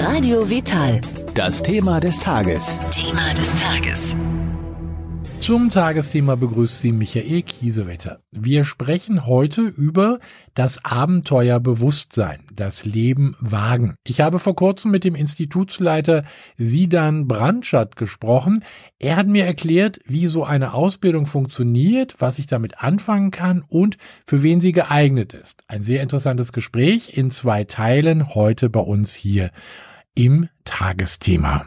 Radio Vital. Das Thema des Tages. Thema des Tages. Zum Tagesthema begrüßt Sie Michael Kiesewetter. Wir sprechen heute über das Abenteuerbewusstsein, das Leben wagen. Ich habe vor kurzem mit dem Institutsleiter Sidan Brandschat gesprochen. Er hat mir erklärt, wie so eine Ausbildung funktioniert, was ich damit anfangen kann und für wen sie geeignet ist. Ein sehr interessantes Gespräch in zwei Teilen heute bei uns hier im Tagesthema.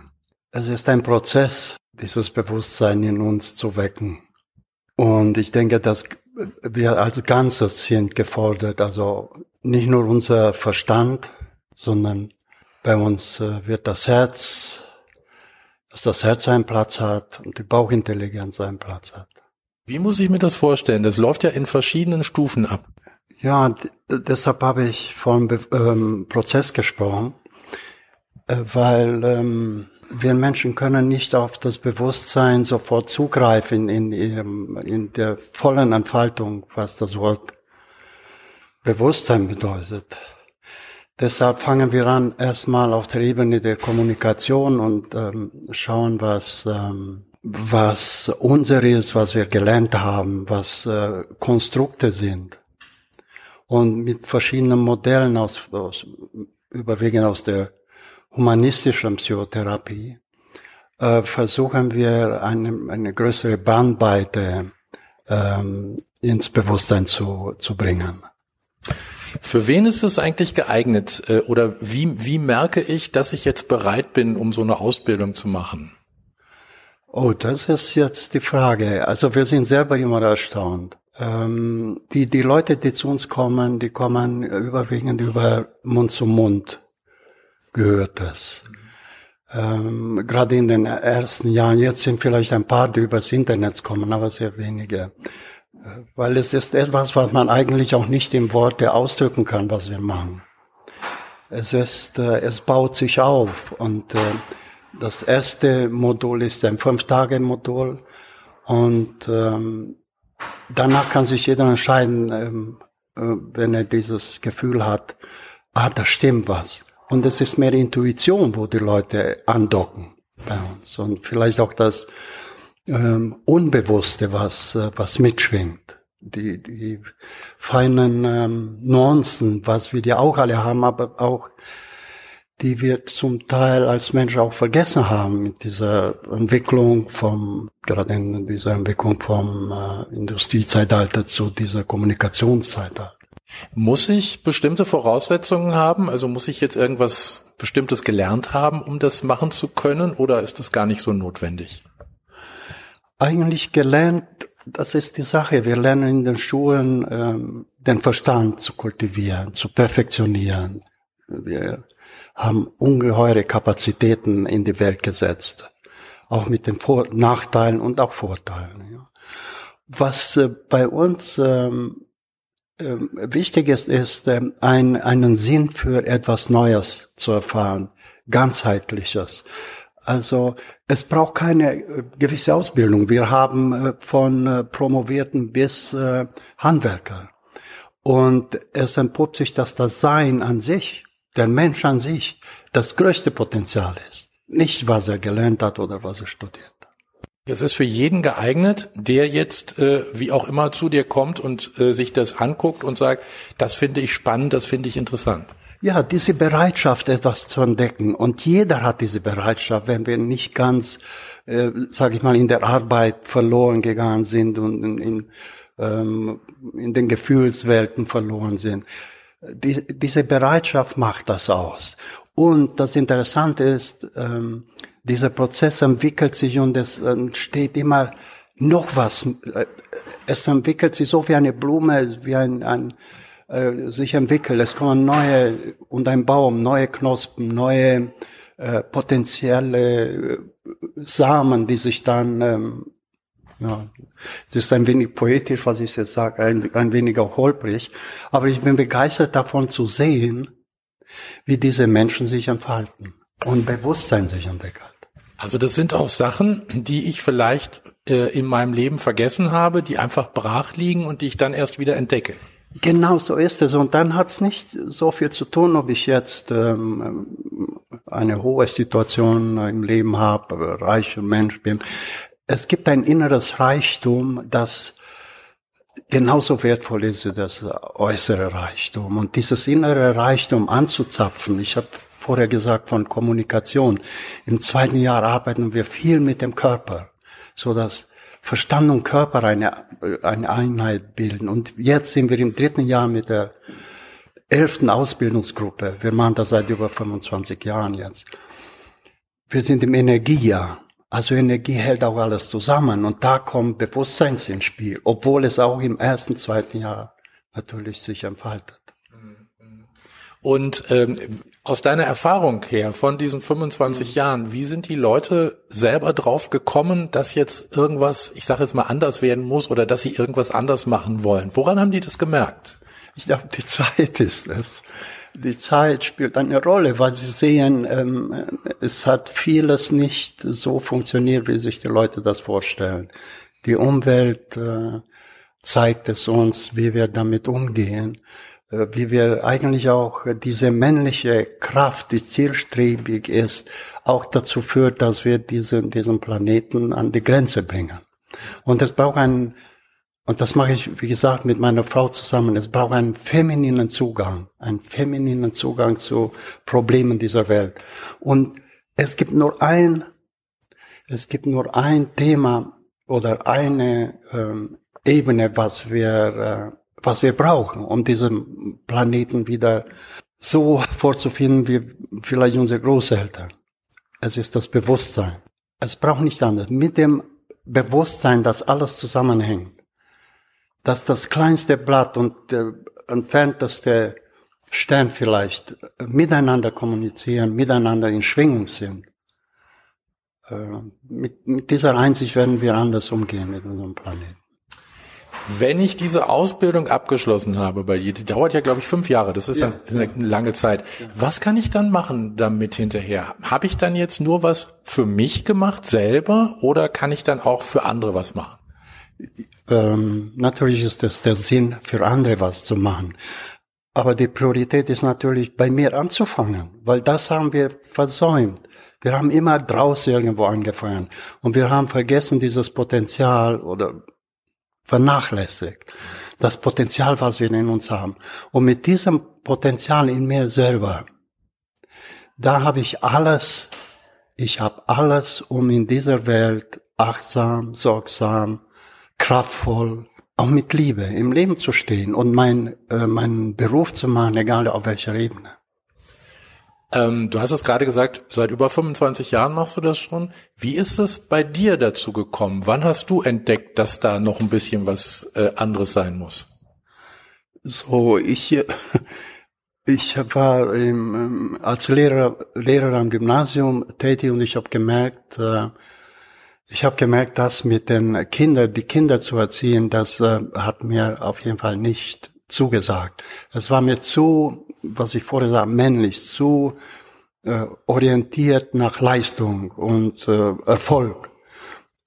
Es ist ein Prozess, dieses Bewusstsein in uns zu wecken. Und ich denke, dass wir als Ganzes sind gefordert, also nicht nur unser Verstand, sondern bei uns äh, wird das Herz, dass das Herz einen Platz hat und die Bauchintelligenz einen Platz hat. Wie muss ich mir das vorstellen? Das läuft ja in verschiedenen Stufen ab. Ja, deshalb habe ich vom ähm, Prozess gesprochen, äh, weil ähm, wir Menschen können nicht auf das Bewusstsein sofort zugreifen in, ihrem, in der vollen Entfaltung, was das Wort Bewusstsein bedeutet. Deshalb fangen wir an, erstmal auf der Ebene der Kommunikation und ähm, schauen, was, ähm, was unser ist, was wir gelernt haben, was äh, Konstrukte sind. Und mit verschiedenen Modellen aus, aus überwiegend aus der humanistischen Psychotherapie äh, versuchen wir eine, eine größere Bandbreite ähm, ins Bewusstsein zu, zu bringen. Für wen ist es eigentlich geeignet äh, oder wie, wie merke ich, dass ich jetzt bereit bin, um so eine Ausbildung zu machen? Oh, das ist jetzt die Frage. Also wir sind selber immer erstaunt. Ähm, die, die Leute, die zu uns kommen, die kommen überwiegend über Mund zu Mund gehört das. Ähm, gerade in den ersten Jahren, jetzt sind vielleicht ein paar, die übers Internet kommen, aber sehr wenige. Äh, weil es ist etwas, was man eigentlich auch nicht in Worte ausdrücken kann, was wir machen. Es ist, äh, es baut sich auf und äh, das erste Modul ist ein Fünf-Tage-Modul und ähm, danach kann sich jeder entscheiden, ähm, äh, wenn er dieses Gefühl hat, ah, da stimmt was. Und es ist mehr Intuition, wo die Leute andocken bei uns. Und vielleicht auch das ähm, Unbewusste, was, äh, was mitschwingt. Die, die feinen ähm, Nuancen, was wir ja auch alle haben, aber auch die wir zum Teil als Mensch auch vergessen haben mit dieser Entwicklung vom, gerade in dieser Entwicklung vom äh, Industriezeitalter zu dieser Kommunikationszeitalter. Muss ich bestimmte Voraussetzungen haben? Also muss ich jetzt irgendwas Bestimmtes gelernt haben, um das machen zu können, oder ist das gar nicht so notwendig? Eigentlich gelernt, das ist die Sache. Wir lernen in den Schulen ähm, den Verstand zu kultivieren, zu perfektionieren. Wir haben ungeheure Kapazitäten in die Welt gesetzt, auch mit den Vor Nachteilen und auch Vorteilen. Ja. Was äh, bei uns ähm, ähm, wichtig ist, ist ähm, ein, einen Sinn für etwas Neues zu erfahren, ganzheitliches. Also es braucht keine äh, gewisse Ausbildung. Wir haben äh, von äh, Promovierten bis äh, Handwerker. Und es entpuppt sich, dass das Sein an sich, der Mensch an sich, das größte Potenzial ist. Nicht, was er gelernt hat oder was er studiert. Es ist für jeden geeignet, der jetzt äh, wie auch immer zu dir kommt und äh, sich das anguckt und sagt, das finde ich spannend, das finde ich interessant. Ja, diese Bereitschaft, etwas zu entdecken. Und jeder hat diese Bereitschaft, wenn wir nicht ganz, äh, sage ich mal, in der Arbeit verloren gegangen sind und in, in, ähm, in den Gefühlswelten verloren sind. Die, diese Bereitschaft macht das aus. Und das Interessante ist, ähm, dieser Prozess entwickelt sich und es entsteht immer noch was. Es entwickelt sich so wie eine Blume, wie ein, ein äh, sich entwickelt. Es kommen neue und ein Baum, neue Knospen, neue äh, potenzielle äh, Samen, die sich dann ähm, ja, es ist ein wenig poetisch, was ich jetzt sage, ein, ein wenig auch holprig, aber ich bin begeistert davon zu sehen, wie diese Menschen sich entfalten und Bewusstsein sich entwickelt. Also das sind auch Sachen, die ich vielleicht äh, in meinem Leben vergessen habe, die einfach brach liegen und die ich dann erst wieder entdecke. Genau so ist es. Und dann hat es nicht so viel zu tun, ob ich jetzt ähm, eine hohe Situation im Leben habe, reicher Mensch bin. Es gibt ein inneres Reichtum, das genauso wertvoll ist wie das äußere Reichtum. Und dieses innere Reichtum anzuzapfen, ich habe vorher gesagt von Kommunikation. Im zweiten Jahr arbeiten wir viel mit dem Körper, so dass Verstand und Körper eine, eine Einheit bilden. Und jetzt sind wir im dritten Jahr mit der elften Ausbildungsgruppe. Wir machen das seit über 25 Jahren jetzt. Wir sind im Energiejahr. Also Energie hält auch alles zusammen und da kommt Bewusstsein ins Spiel, obwohl es auch im ersten, zweiten Jahr natürlich sich entfaltet. Und ähm, aus deiner Erfahrung her von diesen 25 mhm. Jahren, wie sind die Leute selber drauf gekommen, dass jetzt irgendwas, ich sage jetzt mal, anders werden muss oder dass sie irgendwas anders machen wollen? Woran haben die das gemerkt? Ich glaube, die Zeit ist es. Die Zeit spielt eine Rolle, weil sie sehen, ähm, es hat vieles nicht so funktioniert, wie sich die Leute das vorstellen. Die Umwelt äh, zeigt es uns, wie wir damit umgehen. Äh, wie wir eigentlich auch diese männliche Kraft, die zielstrebig ist, auch dazu führt, dass wir diesen, diesen Planeten an die Grenze bringen. Und es braucht einen, und das mache ich, wie gesagt, mit meiner Frau zusammen, es braucht einen femininen Zugang, einen femininen Zugang zu Problemen dieser Welt. Und es gibt nur ein, es gibt nur ein Thema oder eine ähm, Ebene, was wir äh, was wir brauchen, um diesen Planeten wieder so vorzufinden wie vielleicht unsere Großeltern. Es ist das Bewusstsein. Es braucht nicht anders. Mit dem Bewusstsein, dass alles zusammenhängt, dass das kleinste Blatt und der entfernteste Stern vielleicht miteinander kommunizieren, miteinander in Schwingung sind. Äh, mit, mit dieser Einsicht werden wir anders umgehen mit unserem Planeten. Wenn ich diese Ausbildung abgeschlossen habe bei dir, die dauert ja, glaube ich, fünf Jahre, das ist ja, eine, eine lange Zeit. Was kann ich dann machen damit hinterher? Habe ich dann jetzt nur was für mich gemacht selber oder kann ich dann auch für andere was machen? Ähm, natürlich ist es der Sinn, für andere was zu machen. Aber die Priorität ist natürlich bei mir anzufangen, weil das haben wir versäumt. Wir haben immer draußen irgendwo angefangen und wir haben vergessen, dieses Potenzial oder vernachlässigt. Das Potenzial, was wir in uns haben. Und mit diesem Potenzial in mir selber, da habe ich alles, ich habe alles, um in dieser Welt achtsam, sorgsam, kraftvoll, auch mit Liebe im Leben zu stehen und mein, äh, meinen Beruf zu machen, egal auf welcher Ebene. Ähm, du hast es gerade gesagt, seit über 25 Jahren machst du das schon. Wie ist es bei dir dazu gekommen? Wann hast du entdeckt, dass da noch ein bisschen was äh, anderes sein muss? So, ich, ich war im, ähm, als Lehrer, Lehrer am Gymnasium tätig und ich habe gemerkt, äh, ich habe gemerkt, dass mit den Kindern, die Kinder zu erziehen, das äh, hat mir auf jeden Fall nicht zugesagt. Es war mir zu was ich vorher sagte, männlich, zu äh, orientiert nach Leistung und äh, Erfolg.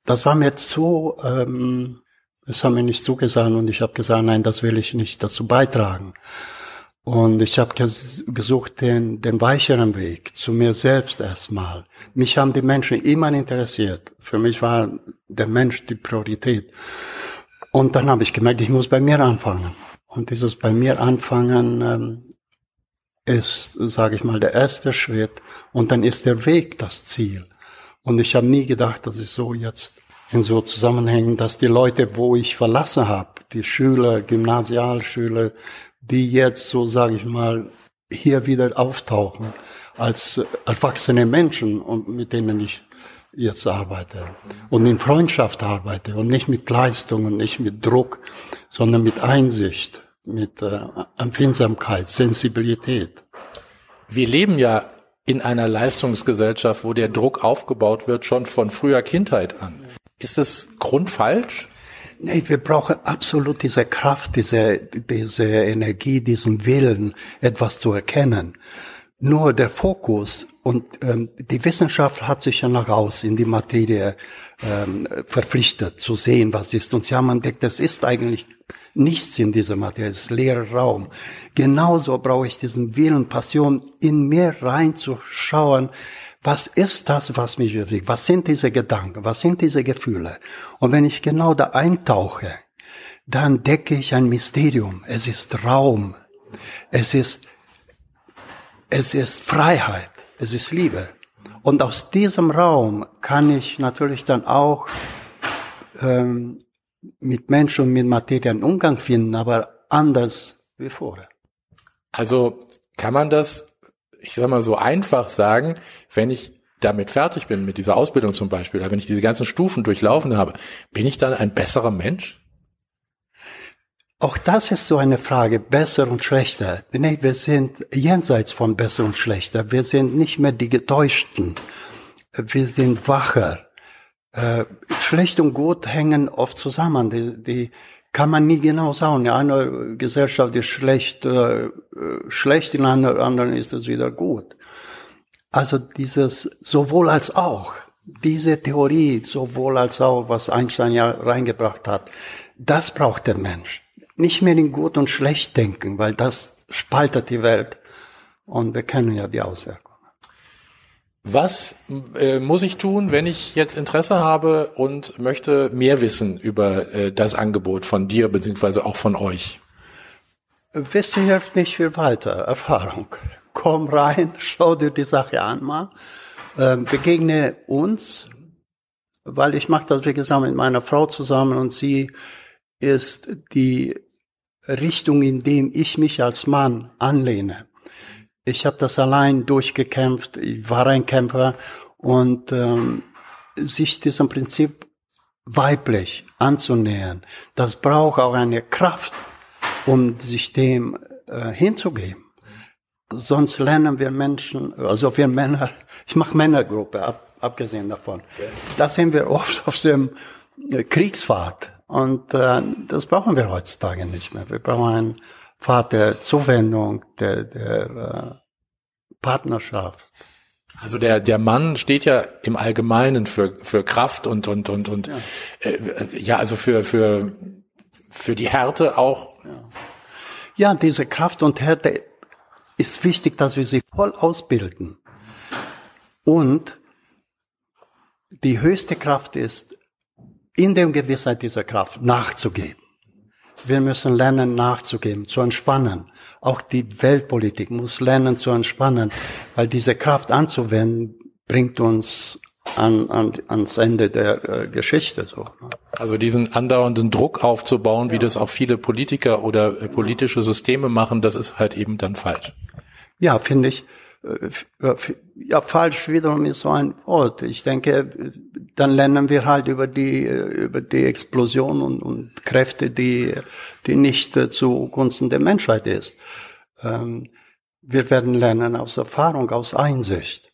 Das war mir zu, ähm, es haben mir nicht zugesagt und ich habe gesagt, nein, das will ich nicht dazu beitragen. Und ich habe ges gesucht den, den weicheren Weg zu mir selbst erstmal. Mich haben die Menschen immer interessiert. Für mich war der Mensch die Priorität. Und dann habe ich gemerkt, ich muss bei mir anfangen. Und dieses bei mir anfangen ähm, ist, sage ich mal, der erste Schritt und dann ist der Weg das Ziel. Und ich habe nie gedacht, dass ich so jetzt in so Zusammenhängen, dass die Leute, wo ich verlassen habe, die Schüler, Gymnasialschüler, die jetzt so, sage ich mal, hier wieder auftauchen als erwachsene Menschen und mit denen ich jetzt arbeite und in Freundschaft arbeite und nicht mit Leistung und nicht mit Druck, sondern mit Einsicht mit äh, Empfindsamkeit, Sensibilität. Wir leben ja in einer Leistungsgesellschaft, wo der Druck aufgebaut wird, schon von früher Kindheit an. Ist das grundfalsch? Nee, wir brauchen absolut diese Kraft, diese, diese Energie, diesen Willen, etwas zu erkennen. nur der Fokus und ähm, die Wissenschaft hat sich ja nach raus in die Materie ähm, verpflichtet zu sehen, was ist. Und sie haben entdeckt, es ist eigentlich nichts in dieser Materie, es ist leerer Raum. Genauso brauche ich diesen Willen, Passion, in mir reinzuschauen, was ist das, was mich bewegt? Was sind diese Gedanken? Was sind diese Gefühle? Und wenn ich genau da eintauche, dann decke ich ein Mysterium. Es ist Raum. Es ist, es ist Freiheit. Es ist Liebe. Und aus diesem Raum kann ich natürlich dann auch ähm, mit Menschen und mit Materie einen Umgang finden, aber anders wie vorher. Also kann man das, ich sag mal so einfach sagen, wenn ich damit fertig bin, mit dieser Ausbildung zum Beispiel, wenn ich diese ganzen Stufen durchlaufen habe, bin ich dann ein besserer Mensch? Auch das ist so eine Frage, besser und schlechter. Nee, wir sind jenseits von besser und schlechter. Wir sind nicht mehr die Getäuschten. Wir sind wacher. Äh, schlecht und gut hängen oft zusammen. Die, die kann man nie genau sagen. In einer Gesellschaft ist schlecht, äh, schlecht, in einer anderen ist es wieder gut. Also dieses sowohl als auch, diese Theorie sowohl als auch, was Einstein ja reingebracht hat, das braucht der Mensch nicht mehr in gut und schlecht denken, weil das spaltet die Welt. Und wir kennen ja die Auswirkungen. Was äh, muss ich tun, wenn ich jetzt Interesse habe und möchte mehr wissen über äh, das Angebot von dir beziehungsweise auch von euch? Wissen hilft nicht viel weiter. Erfahrung. Komm rein, schau dir die Sache an mal, äh, begegne uns, weil ich mache das wie gesagt mit meiner Frau zusammen und sie ist die Richtung, in dem ich mich als Mann anlehne. Ich habe das allein durchgekämpft, ich war ein Kämpfer und ähm, sich diesem Prinzip weiblich anzunähern, das braucht auch eine Kraft, um sich dem äh, hinzugeben. Sonst lernen wir Menschen, also wir Männer, ich mache Männergruppe, ab, abgesehen davon. Da sind wir oft auf dem äh, Kriegsfahrt und äh, das brauchen wir heutzutage nicht mehr. Wir brauchen einen Pfad der Zuwendung, der, der äh, Partnerschaft. Also der der Mann steht ja im Allgemeinen für für Kraft und und und und ja, äh, ja also für für für die Härte auch. Ja. ja, diese Kraft und Härte ist wichtig, dass wir sie voll ausbilden. Und die höchste Kraft ist in der Gewissheit dieser Kraft nachzugeben. Wir müssen lernen nachzugeben, zu entspannen. Auch die Weltpolitik muss lernen zu entspannen, weil diese Kraft anzuwenden bringt uns an, an, ans Ende der äh, Geschichte. So, ne? Also diesen andauernden Druck aufzubauen, ja. wie das auch viele Politiker oder äh, politische Systeme machen, das ist halt eben dann falsch. Ja, finde ich. Äh, ja, falsch wiederum ist so ein Wort. Ich denke, dann lernen wir halt über die, über die Explosion und, und Kräfte, die, die nicht zugunsten der Menschheit ist. Ähm, wir werden lernen aus Erfahrung, aus Einsicht.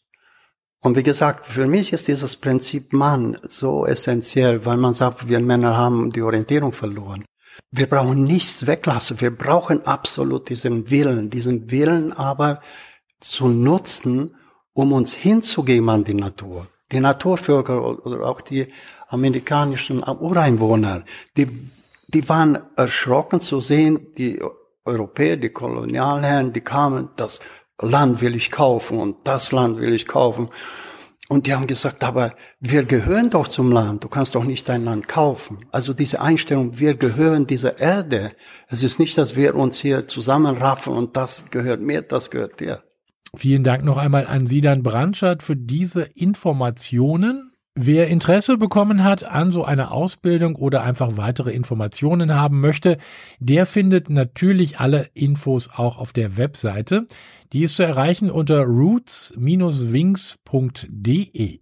Und wie gesagt, für mich ist dieses Prinzip Mann so essentiell, weil man sagt, wir Männer haben die Orientierung verloren. Wir brauchen nichts weglassen. Wir brauchen absolut diesen Willen, diesen Willen aber zu nutzen, um uns hinzugeben an die Natur. Die Naturvölker oder auch die amerikanischen Ureinwohner, die, die waren erschrocken zu sehen, die Europäer, die Kolonialherren, die kamen, das Land will ich kaufen und das Land will ich kaufen. Und die haben gesagt, aber wir gehören doch zum Land, du kannst doch nicht dein Land kaufen. Also diese Einstellung, wir gehören dieser Erde. Es ist nicht, dass wir uns hier zusammenraffen und das gehört mir, das gehört dir. Vielen Dank noch einmal an Sidan Brandschat für diese Informationen. Wer Interesse bekommen hat an so einer Ausbildung oder einfach weitere Informationen haben möchte, der findet natürlich alle Infos auch auf der Webseite. Die ist zu erreichen unter roots-wings.de.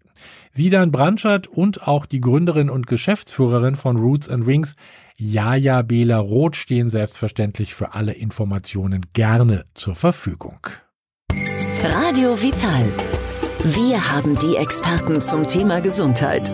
Sidan Brandschat und auch die Gründerin und Geschäftsführerin von Roots and Wings, Jaja Bela Roth, stehen selbstverständlich für alle Informationen gerne zur Verfügung. Radio Vital. Wir haben die Experten zum Thema Gesundheit.